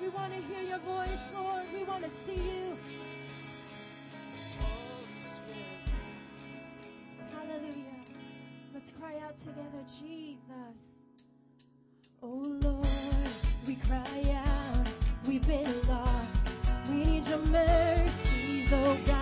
We want to hear your voice, Lord. We want to see you. Hallelujah. Let's cry out together, Jesus. Oh Lord, we cry out. We've been lost. We need your mercies, oh God.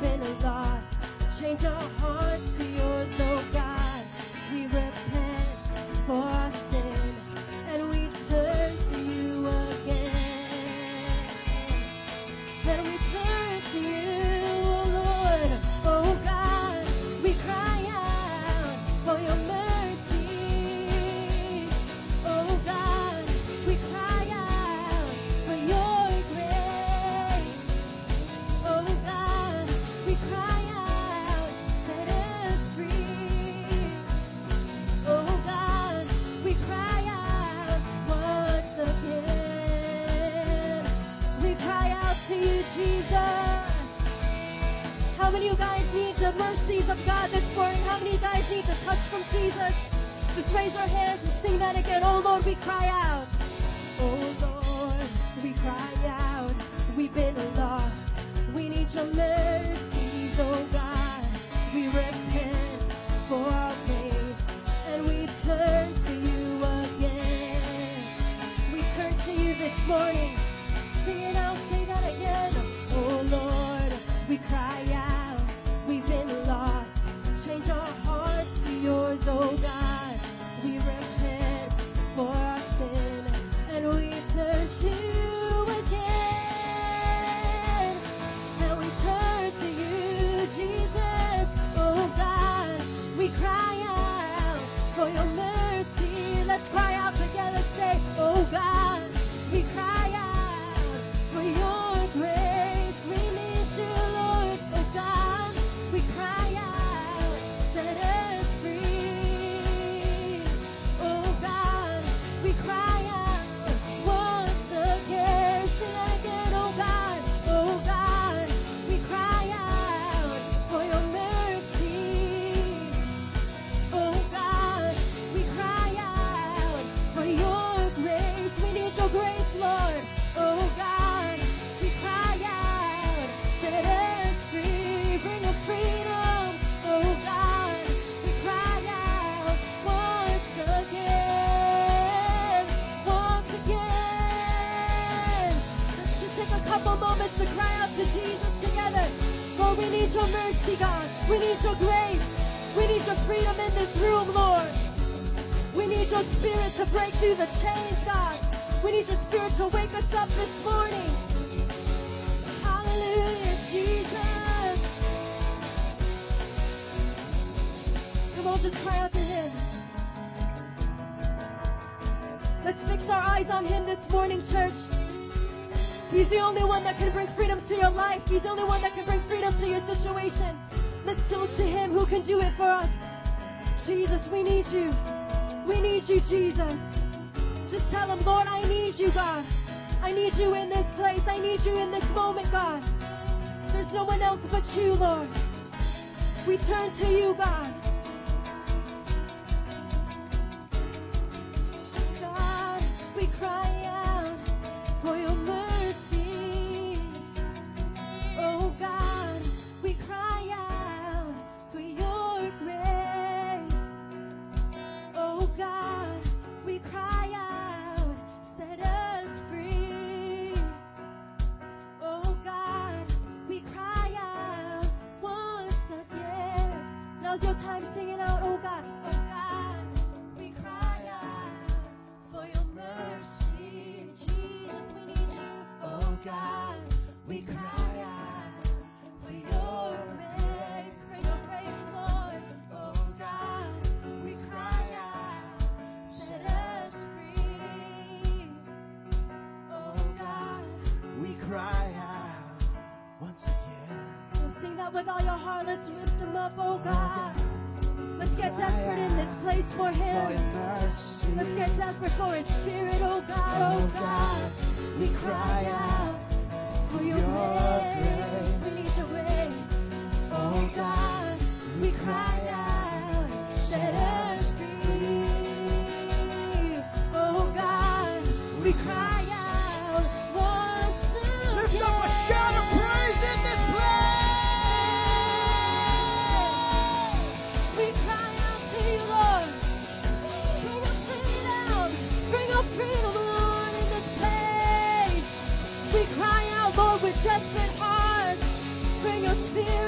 been a lot. Change our hearts spirit.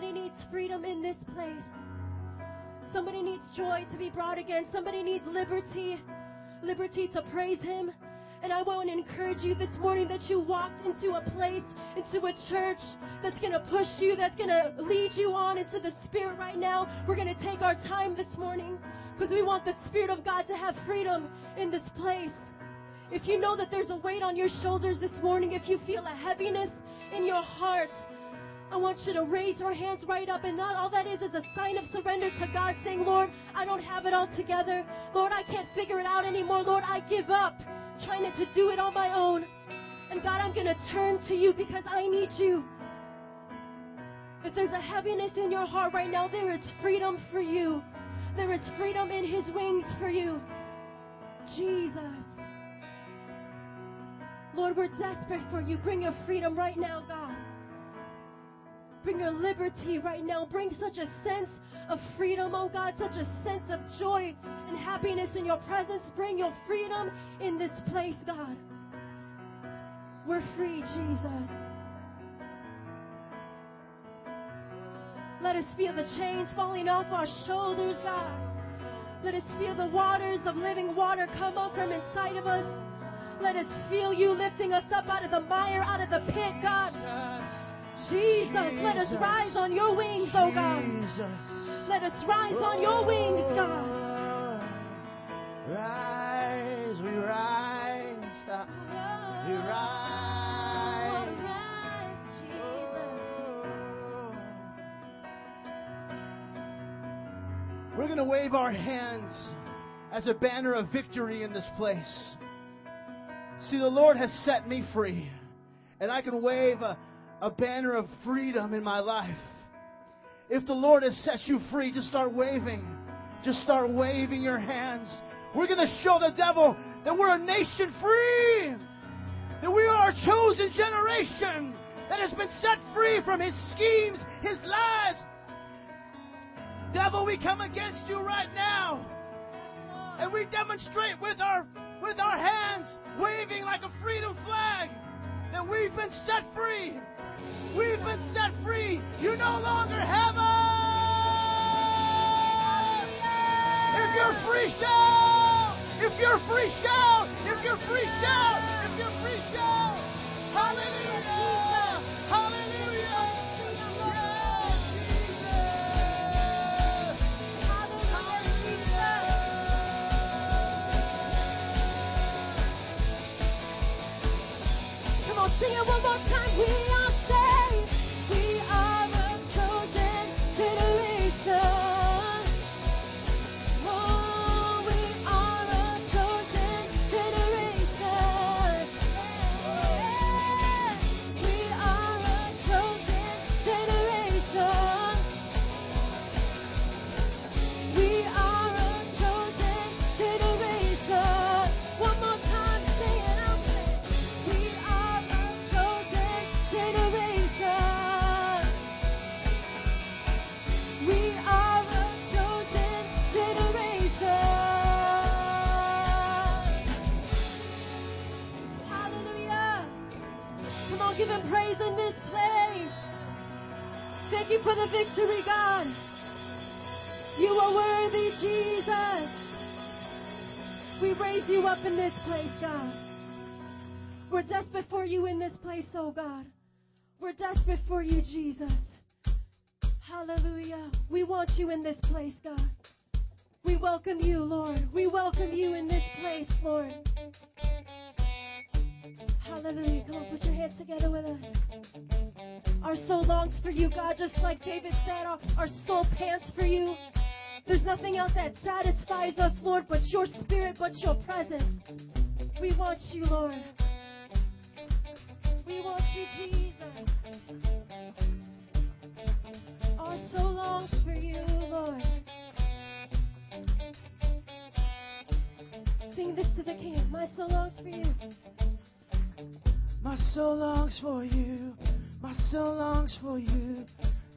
Somebody needs freedom in this place. Somebody needs joy to be brought again. Somebody needs liberty, liberty to praise Him. And I want to encourage you this morning that you walked into a place, into a church that's going to push you, that's going to lead you on into the Spirit right now. We're going to take our time this morning because we want the Spirit of God to have freedom in this place. If you know that there's a weight on your shoulders this morning, if you feel a heaviness in your heart, want you to raise your hands right up. And not all that is is a sign of surrender to God, saying, Lord, I don't have it all together. Lord, I can't figure it out anymore. Lord, I give up trying to do it on my own. And God, I'm going to turn to you because I need you. If there's a heaviness in your heart right now, there is freedom for you. There is freedom in His wings for you. Jesus. Lord, we're desperate for you. Bring your freedom right now, God. Bring your liberty right now. Bring such a sense of freedom, oh God, such a sense of joy and happiness in your presence. Bring your freedom in this place, God. We're free, Jesus. Let us feel the chains falling off our shoulders, God. Let us feel the waters of living water come up from inside of us. let us feel you lifting us up out of the mire, out of the pit, God. Jesus, let us rise on your wings, oh God. Jesus. Let us rise on your wings, God. Rise, we rise. Uh, we rise. We're going to wave our hands as a banner of victory in this place. See, the Lord has set me free, and I can wave a, a banner of freedom in my life. If the Lord has set you free, just start waving. Just start waving your hands. We're going to show the devil that we're a nation free, that we are a chosen generation that has been set free from his schemes, his lies, Devil, we come against you right now. And we demonstrate with our with our hands waving like a freedom flag that we've been set free. We've been set free. You no longer have us. If you're free, shout. If you're free, shout. If you're free, shout. If you're free, shout. Hallelujah. Give him praise in this place. Thank you for the victory, God. You are worthy, Jesus. We raise you up in this place, God. We're desperate for you in this place, oh God. We're desperate for you, Jesus. Hallelujah. We want you in this place, God. We welcome you, Lord. We welcome you in this place, Lord. Hallelujah. Come on, put your hands together with us. Our soul longs for you, God, just like David said. Our, our soul pants for you. There's nothing else that satisfies us, Lord, but your spirit, but your presence. We want you, Lord. We want you, Jesus. Our soul longs for you, Lord. Sing this to the King. My soul longs for you. My soul longs for you. My soul longs for you.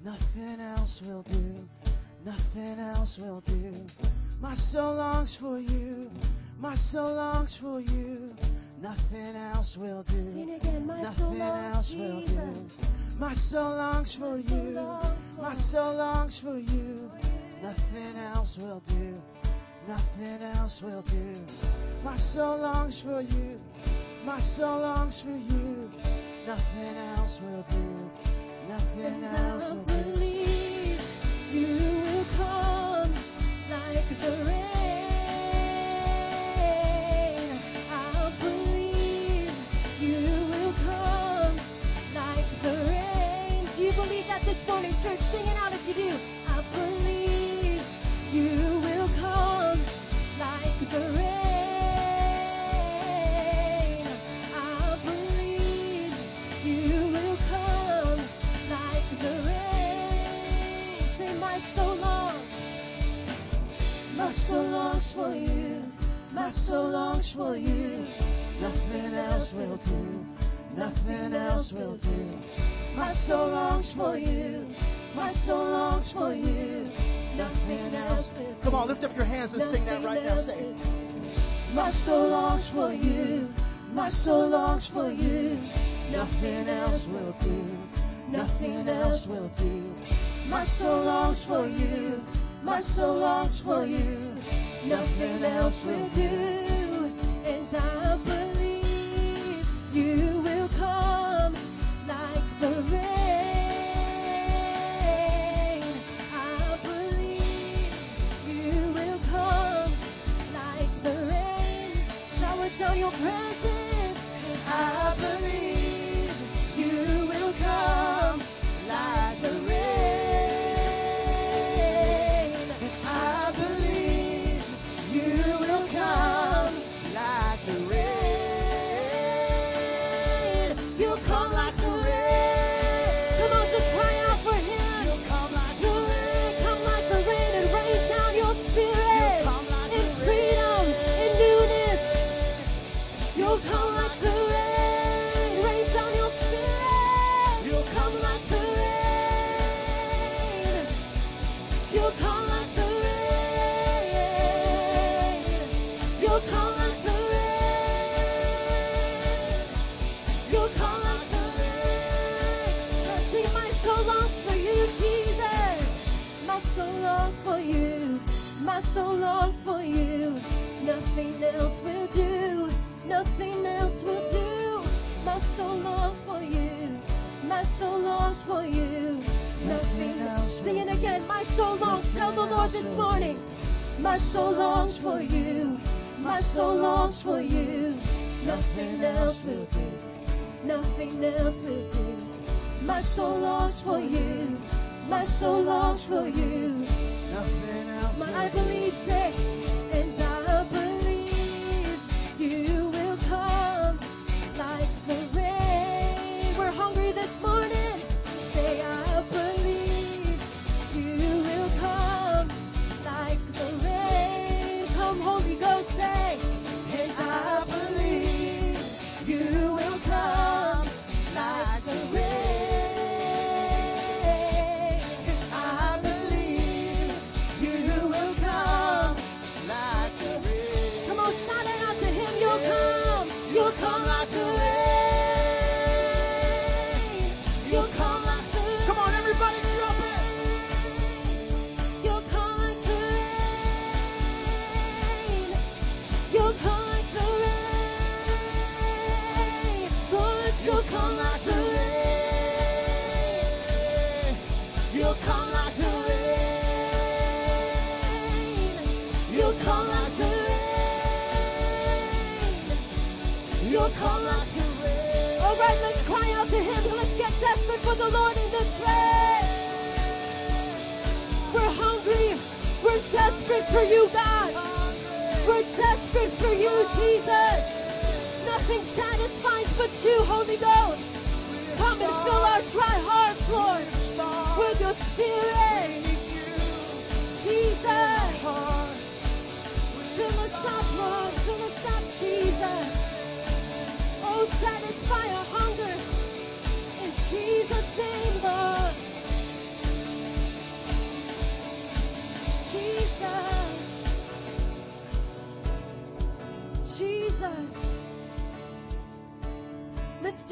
Nothing else will do. Nothing else will do. My soul longs for you. My soul longs for you. Nothing else will do. Again. Nothing else will Jesus. do. My soul longs for you. My soul longs for you. Nothing else will do. Nothing else will do. My soul longs for you. My soul longs for you. Nothing else will do. Nothing And else will do. you will come like the rain. For you. My soul longs for you. Nothing else will do. Nothing else will do. My soul longs for you. My soul longs for you. Nothing else will Come on, lift up your hands and sing that right now. Say, it. My soul longs for you. My soul longs for you. Nothing else will do. Nothing else will do. My soul longs for you. My soul longs for you. Nothing else will do.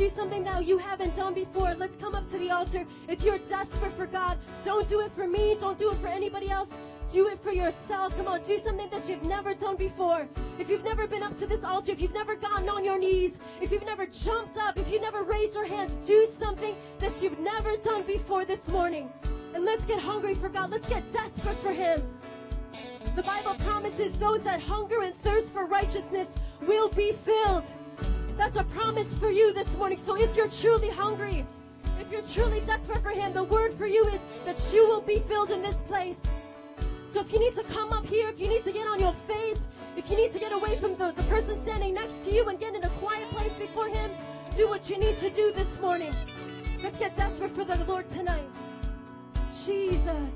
Do something now you haven't done before. Let's come up to the altar. If you're desperate for God, don't do it for me. Don't do it for anybody else. Do it for yourself. Come on, do something that you've never done before. If you've never been up to this altar, if you've never gotten on your knees, if you've never jumped up, if you've never raised your hands, do something that you've never done before this morning. And let's get hungry for God. Let's get desperate for Him. The Bible promises those that hunger and thirst for righteousness will be filled. That's a promise for you this morning. So if you're truly hungry, if you're truly desperate for Him, the word for you is that you will be filled in this place. So if you need to come up here, if you need to get on your face, if you need to get away from the, the person standing next to you and get in a quiet place before Him, do what you need to do this morning. Let's get desperate for the Lord tonight. Jesus.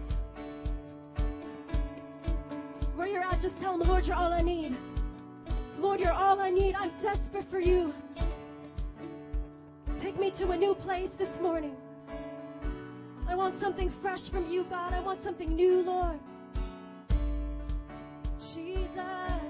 Where you're at, just tell Him, Lord, you're all I need. Lord, you're all I need. I'm desperate for you. Take me to a new place this morning. I want something fresh from you, God. I want something new, Lord. Jesus.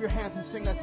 your hands and sing that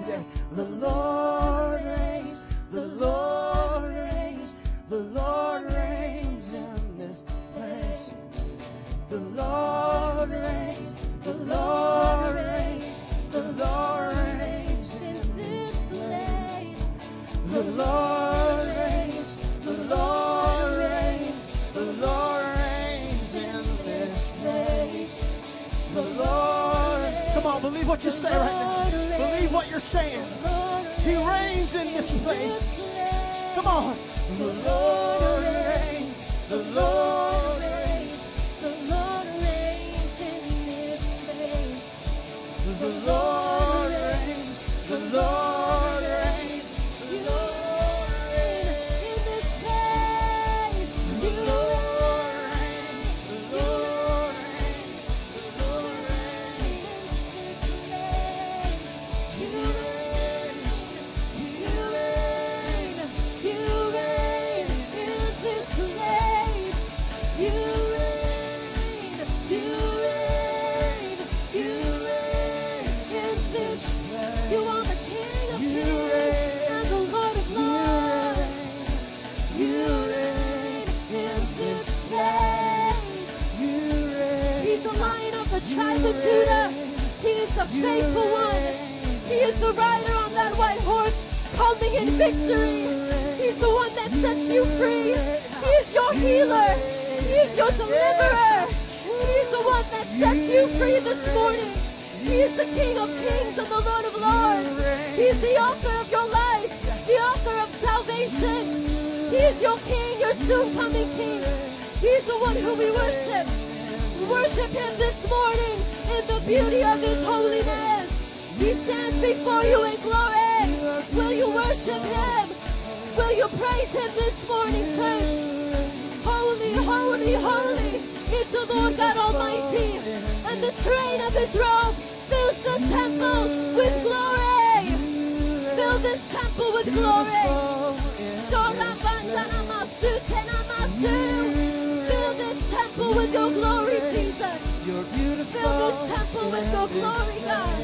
with your glory, Jesus. You're beautiful. Fill this temple with your glory, God.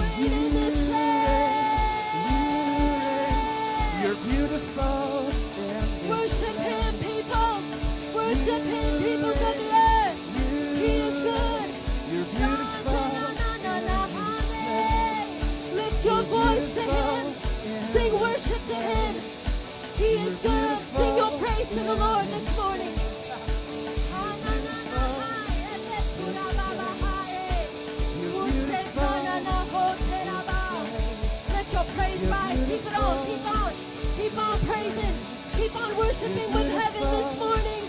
Reign in this place. You're beautiful. Worship Him, people. Worship Him, people of the earth. He is good. You're beautiful. Lift your voice to Him. Sing worship to Him. He is good. Sing your praise to the Lord. sacrifice. Keep it on, keep on, keep on praising. Keep on worshiping with heaven this morning.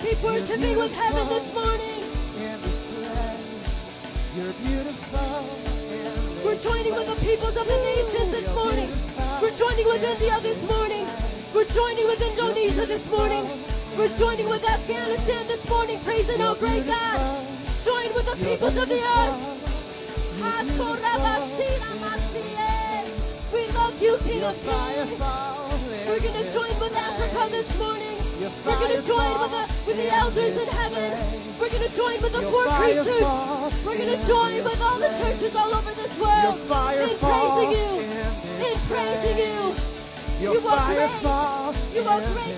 Keep worshiping with heaven this morning. We're joining with the peoples of the nations this morning. We're joining with India this morning. We're joining with Indonesia this morning. We're joining with Afghanistan this morning, praising our great God. Join with the peoples of the earth. We love you, King of Kings. We're going to join with Africa this morning. We're going to join with the, with the elders in heaven. We're going to join with the poor creatures. We're going to join with all the churches all over this world in praising you. In praising you. You are great. You are great.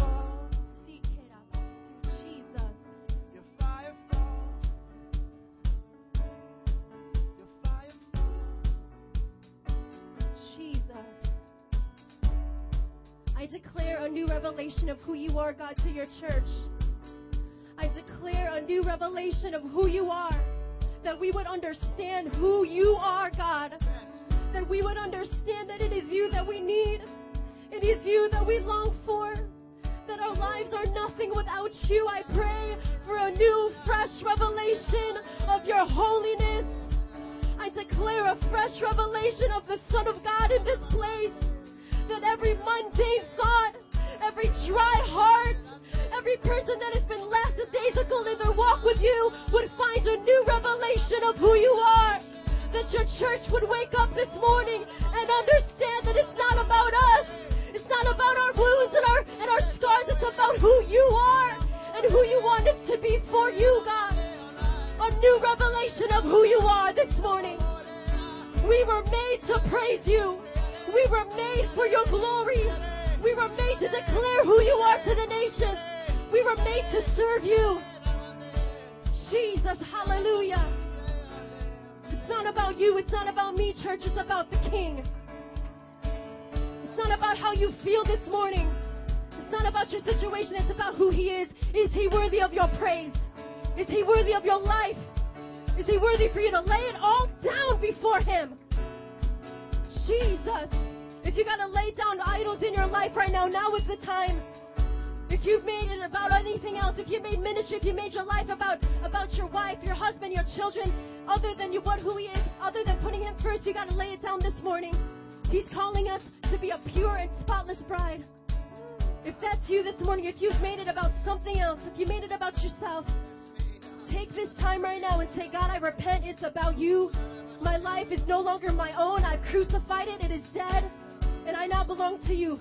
declare a new revelation of who you are, God, to your church. I declare a new revelation of who you are. That we would understand who you are, God. That we would understand that it is you that we need. It is you that we long for. That our lives are nothing without you. I pray for a new, fresh revelation of your holiness. I declare a fresh revelation of the Son of God in this place. That every mundane thought, every dry heart, every person that has been lackadaisical in their walk with you would find a new revelation of who you are. That your church would wake up this morning and understand that it's not about us. It's not about our wounds and our and our scars. It's about who you are and who you want us to be for you, God. A new revelation of who you are this morning. We were made to praise you. We were made for your glory. We were made to declare who you are to the nations. We were made to serve you. Jesus, hallelujah. It's not about you. It's not about me, church. It's about the King. It's not about how you feel this morning. It's not about your situation. It's about who He is. Is He worthy of your praise? Is He worthy of your life? Is He worthy for you to lay it all down before Him? Jesus. If you got to lay down idols in your life right now, now is the time. If you've made it about anything else, if you made ministry, if you made your life about about your wife, your husband, your children, other than you, what who he is, other than putting him first, you got to lay it down this morning. He's calling us to be a pure and spotless bride. If that's you this morning, if you've made it about something else, if you made it about yourself, take this time right now and say, God, I repent. It's about you. My life is no longer my own. I've crucified it. It is dead. And I now belong to you.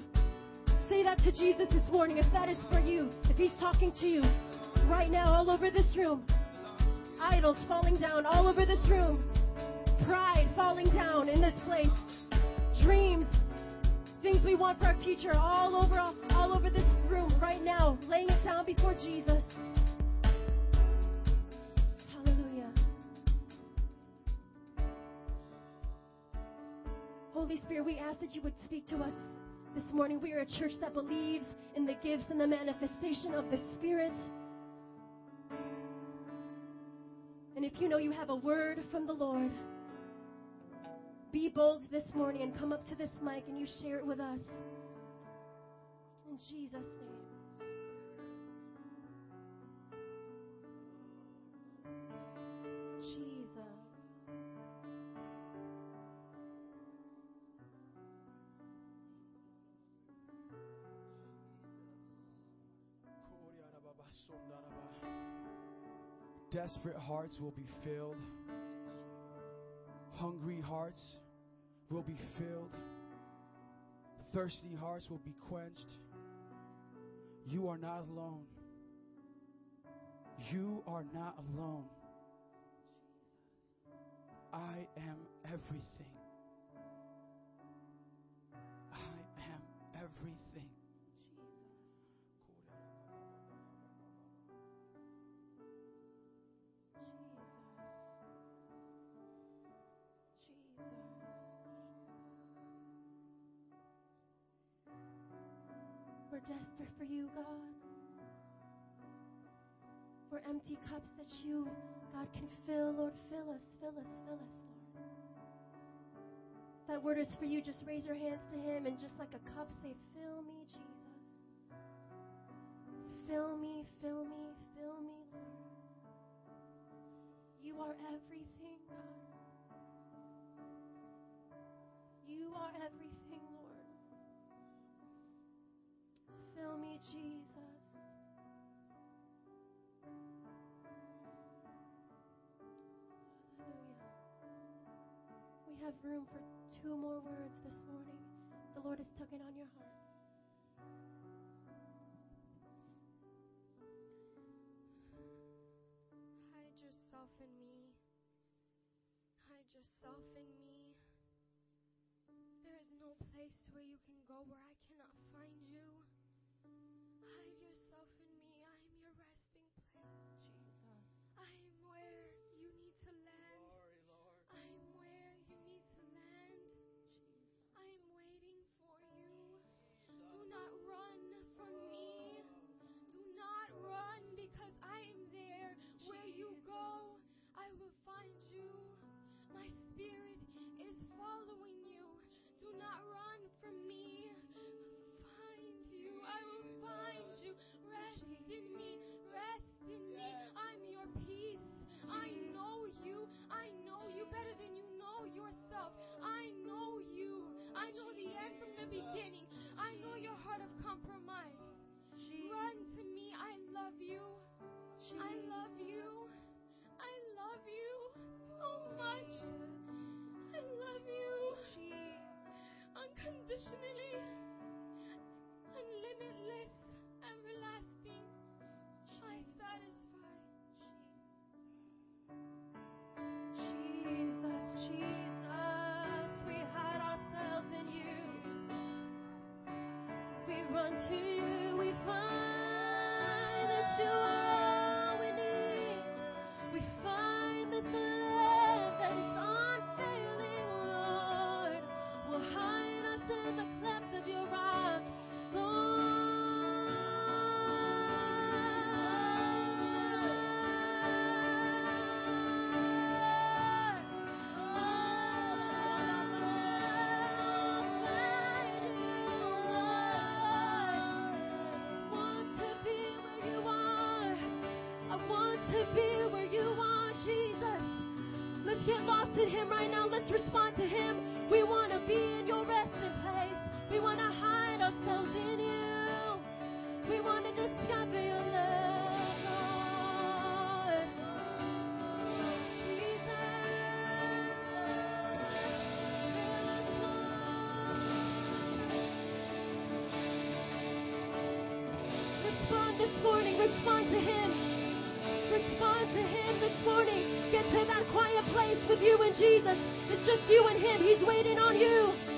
Say that to Jesus this morning if that is for you. If he's talking to you right now, all over this room. Idols falling down all over this room. Pride falling down in this place. Dreams, things we want for our future, all over all over this room right now, laying it down before Jesus. Holy Spirit, we ask that you would speak to us this morning. We are a church that believes in the gifts and the manifestation of the Spirit. And if you know you have a word from the Lord, be bold this morning and come up to this mic and you share it with us. In Jesus' name. Desperate hearts will be filled. Hungry hearts will be filled. Thirsty hearts will be quenched. You are not alone. You are not alone. I am everything. I am everything. We're desperate for you, God. We're empty cups that you, God, can fill. Lord, fill us, fill us, fill us, Lord. That word is for you, just raise your hands to Him and just like a cup say, Fill me, Jesus. Fill me, fill me, fill me, Lord. You are everything, God. You are everything, Fill me, Jesus. Hallelujah. We have room for two more words this morning. The Lord is tugging on your heart. Hide yourself in me. Hide yourself in me. There is no place where you can go where I cannot unconditionally, quiet place with you and Jesus. It's just you and Him. He's waiting on you.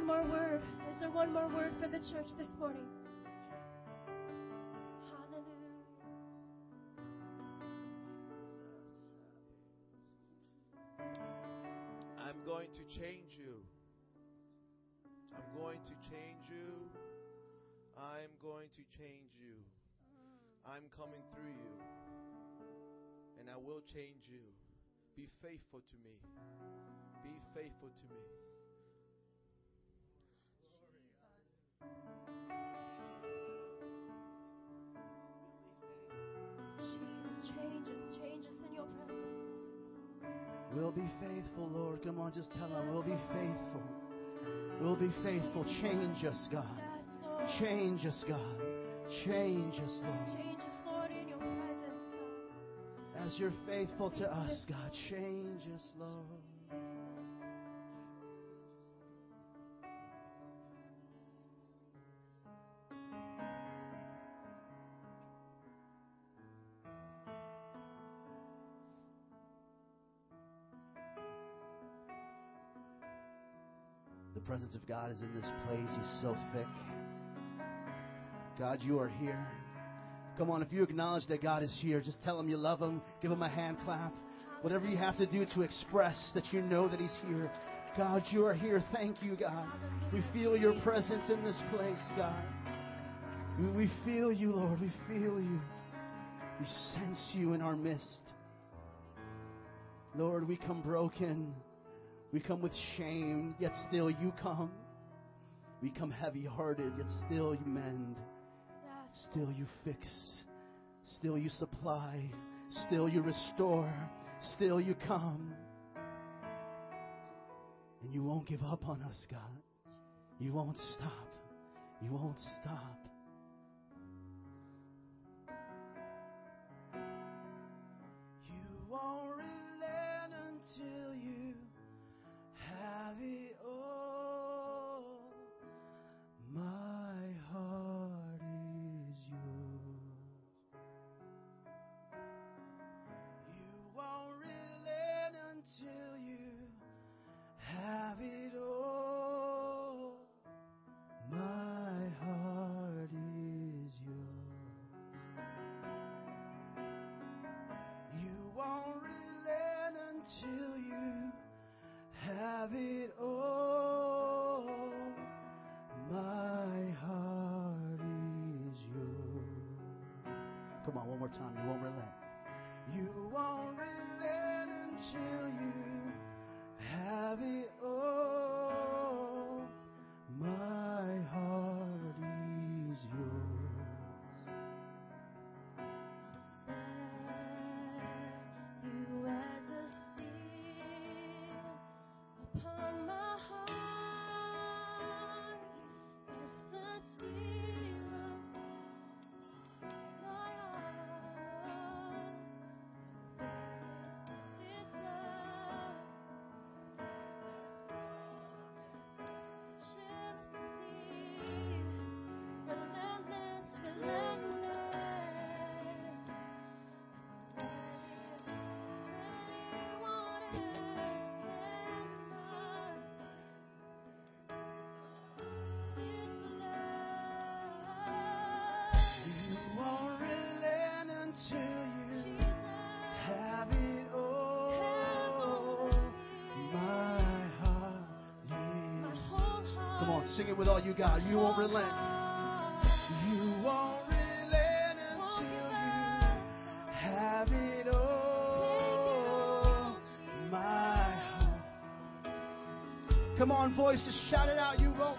One more word? Is there one more word for the church this morning? Hallelujah. I'm going to change you. I'm going to change you. I'm going to change you. I'm coming through you. And I will change you. Be faithful to me. Be faithful to me. We'll be faithful, Lord. Come on, just tell them we'll be faithful. We'll be faithful. Change us, God. Change us, God. Change us, Lord. Change us, Lord, in your presence, God. As you're faithful to us, God, change us, Lord. God is in this place. He's so thick. God, you are here. Come on, if you acknowledge that God is here, just tell him you love him. Give him a hand clap. Whatever you have to do to express that you know that he's here. God, you are here. Thank you, God. We feel your presence in this place, God. We, feel you, Lord. We feel you. We sense you in our midst. Lord, we come broken. We come with shame, yet still you come. We come heavy hearted, yet still you mend. Still you fix. Still you supply. Still you restore. Still you come. And you won't give up on us, God. You won't stop. You won't stop. more time. You won't relent. Sing it with all you got. You won't relent. You won't relent until you have it all. My heart. Come on, voices, shout it out. You won't.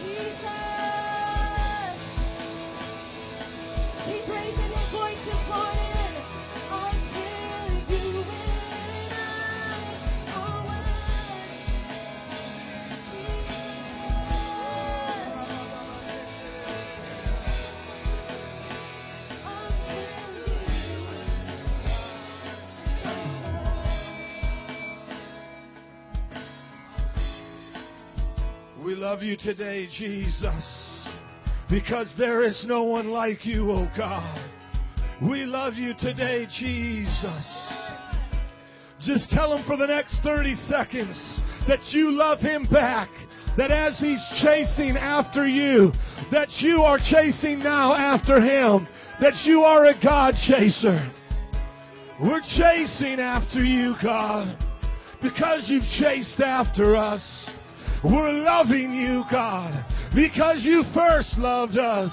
Jesus. Keep raising his voice love you today, Jesus, because there is no one like you, oh God. We love you today, Jesus. Just tell him for the next 30 seconds that you love him back. That as he's chasing after you, that you are chasing now after him. That you are a God chaser. We're chasing after you, God, because you've chased after us. We're loving you, God, because you first loved us.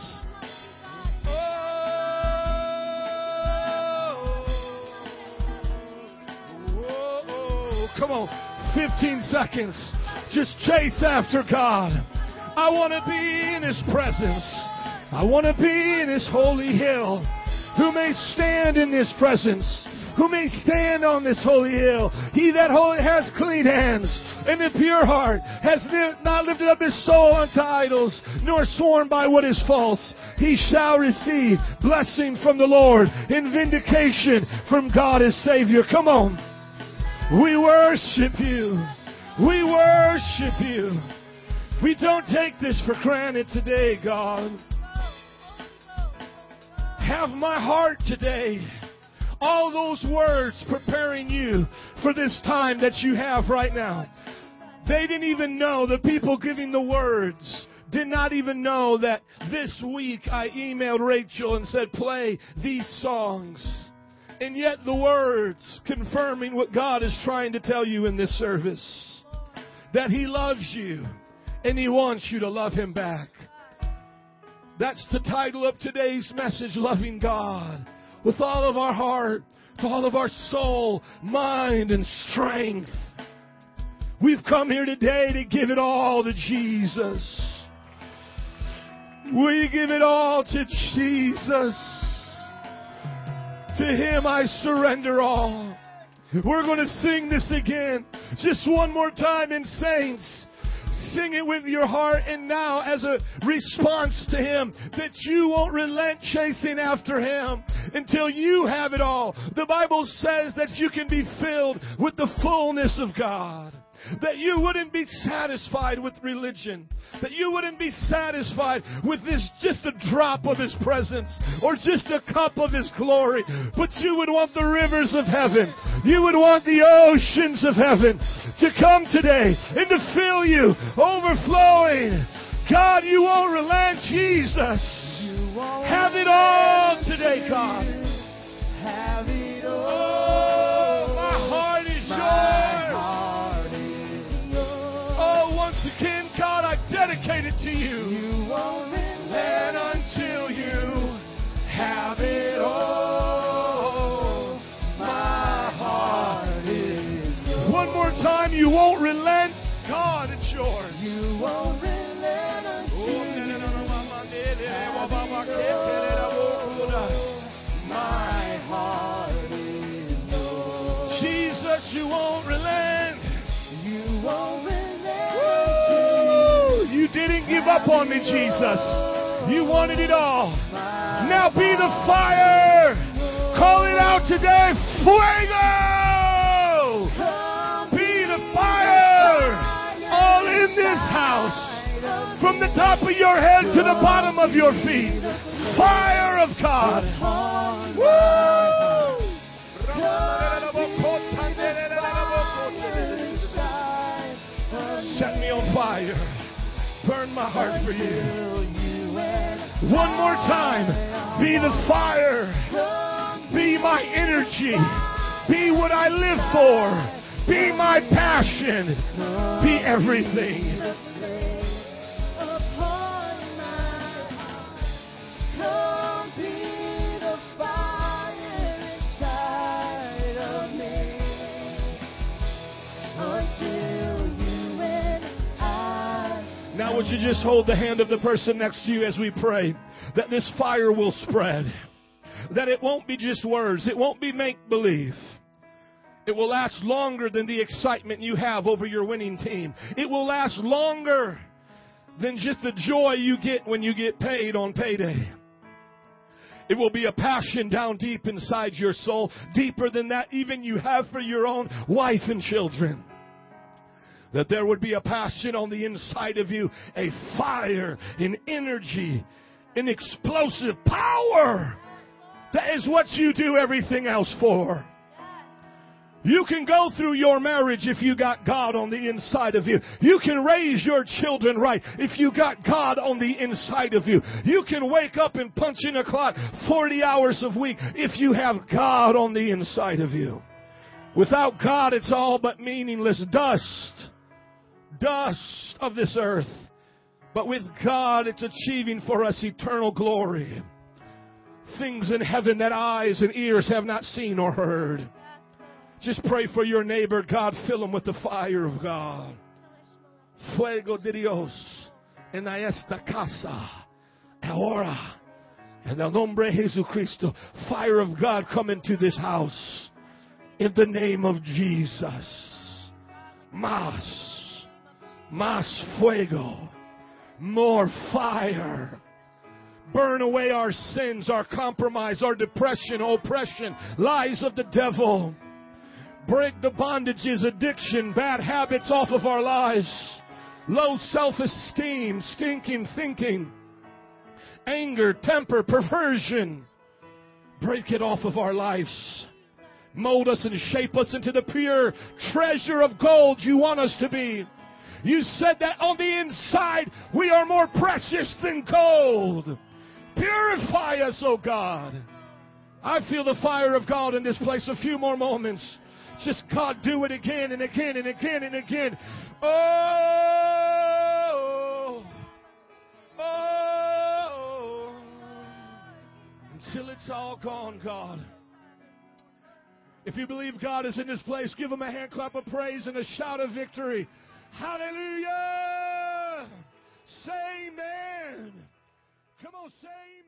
Oh, oh! come on, 15 seconds. Just chase after God. I want to be in His presence. I want to be in His holy hill. Who may stand in His presence? Who may stand on this holy hill? He that has clean hands and a pure heart has not lifted up his soul unto idols, nor sworn by what is false. He shall receive blessing from the Lord and vindication from God his Savior. Come on. We worship you. We worship you. We don't take this for granted today, God. Have my heart today. All those words preparing you for this time that you have right now. They didn't even know, the people giving the words did not even know that this week I emailed Rachel and said, play these songs. And yet the words confirming what God is trying to tell you in this service. That He loves you and He wants you to love Him back. That's the title of today's message, Loving God with all of our heart, with all of our soul, mind, and strength. We've come here today to give it all to Jesus. We give it all to Jesus. To Him I surrender all. We're going to sing this again. Just one more time in saints. Sing it with your heart and now as a response to Him that you won't relent chasing after Him until you have it all. The Bible says that you can be filled with the fullness of God. That you wouldn't be satisfied with religion. That you wouldn't be satisfied with this just a drop of His presence or just a cup of His glory. But you would want the rivers of heaven. You would want the oceans of heaven to come today and to fill you overflowing. God, you won't relent, Jesus. Have it all today, God. Up on me, Jesus. You wanted it all. Now be the fire. Call it out today. Fuego! Be the fire all in this house. From the top of your head to the bottom of your feet. Fire of God. Woo! Set me on fire. Burn my heart for you. One more time. Be the fire. Be my energy. Be what I live for. Be my passion. Be everything. Would you just hold the hand of the person next to you as we pray that this fire will spread? That it won't be just words, it won't be make believe. It will last longer than the excitement you have over your winning team. It will last longer than just the joy you get when you get paid on payday. It will be a passion down deep inside your soul, deeper than that even you have for your own wife and children. That there would be a passion on the inside of you, a fire, an energy, an explosive power. That is what you do everything else for. You can go through your marriage if you got God on the inside of you. You can raise your children right if you got God on the inside of you. You can wake up and punch in a clock 40 hours a week if you have God on the inside of you. Without God, it's all but meaningless dust. Dust of this earth. But with God, it's achieving for us eternal glory. Things in heaven that eyes and ears have not seen or heard. Just pray for your neighbor. God, fill him with the fire of God. Fuego de Dios en esta casa. Ahora. En el nombre de Jesucristo. Fire of God come into this house. In the name of Jesus. Más. Más fuego. More fire burn away our sins, our compromise, our depression, oppression, lies of the devil break the bondages, addiction, bad habits off of our lives, low self esteem, stinking thinking, anger, temper, perversion. Break it off of our lives. Mold us and shape us into the pure treasure of gold you want us to be. You said that on the inside we are more precious than gold. Purify us, O oh God. I feel the fire of God in this place. A few more moments. Just God, do it again and again and again and again. Oh, oh, until it's all gone, God. If you believe God is in this place, give him a hand clap of praise and a shout of victory. Hallelujah! Say amen. Come on, say amen.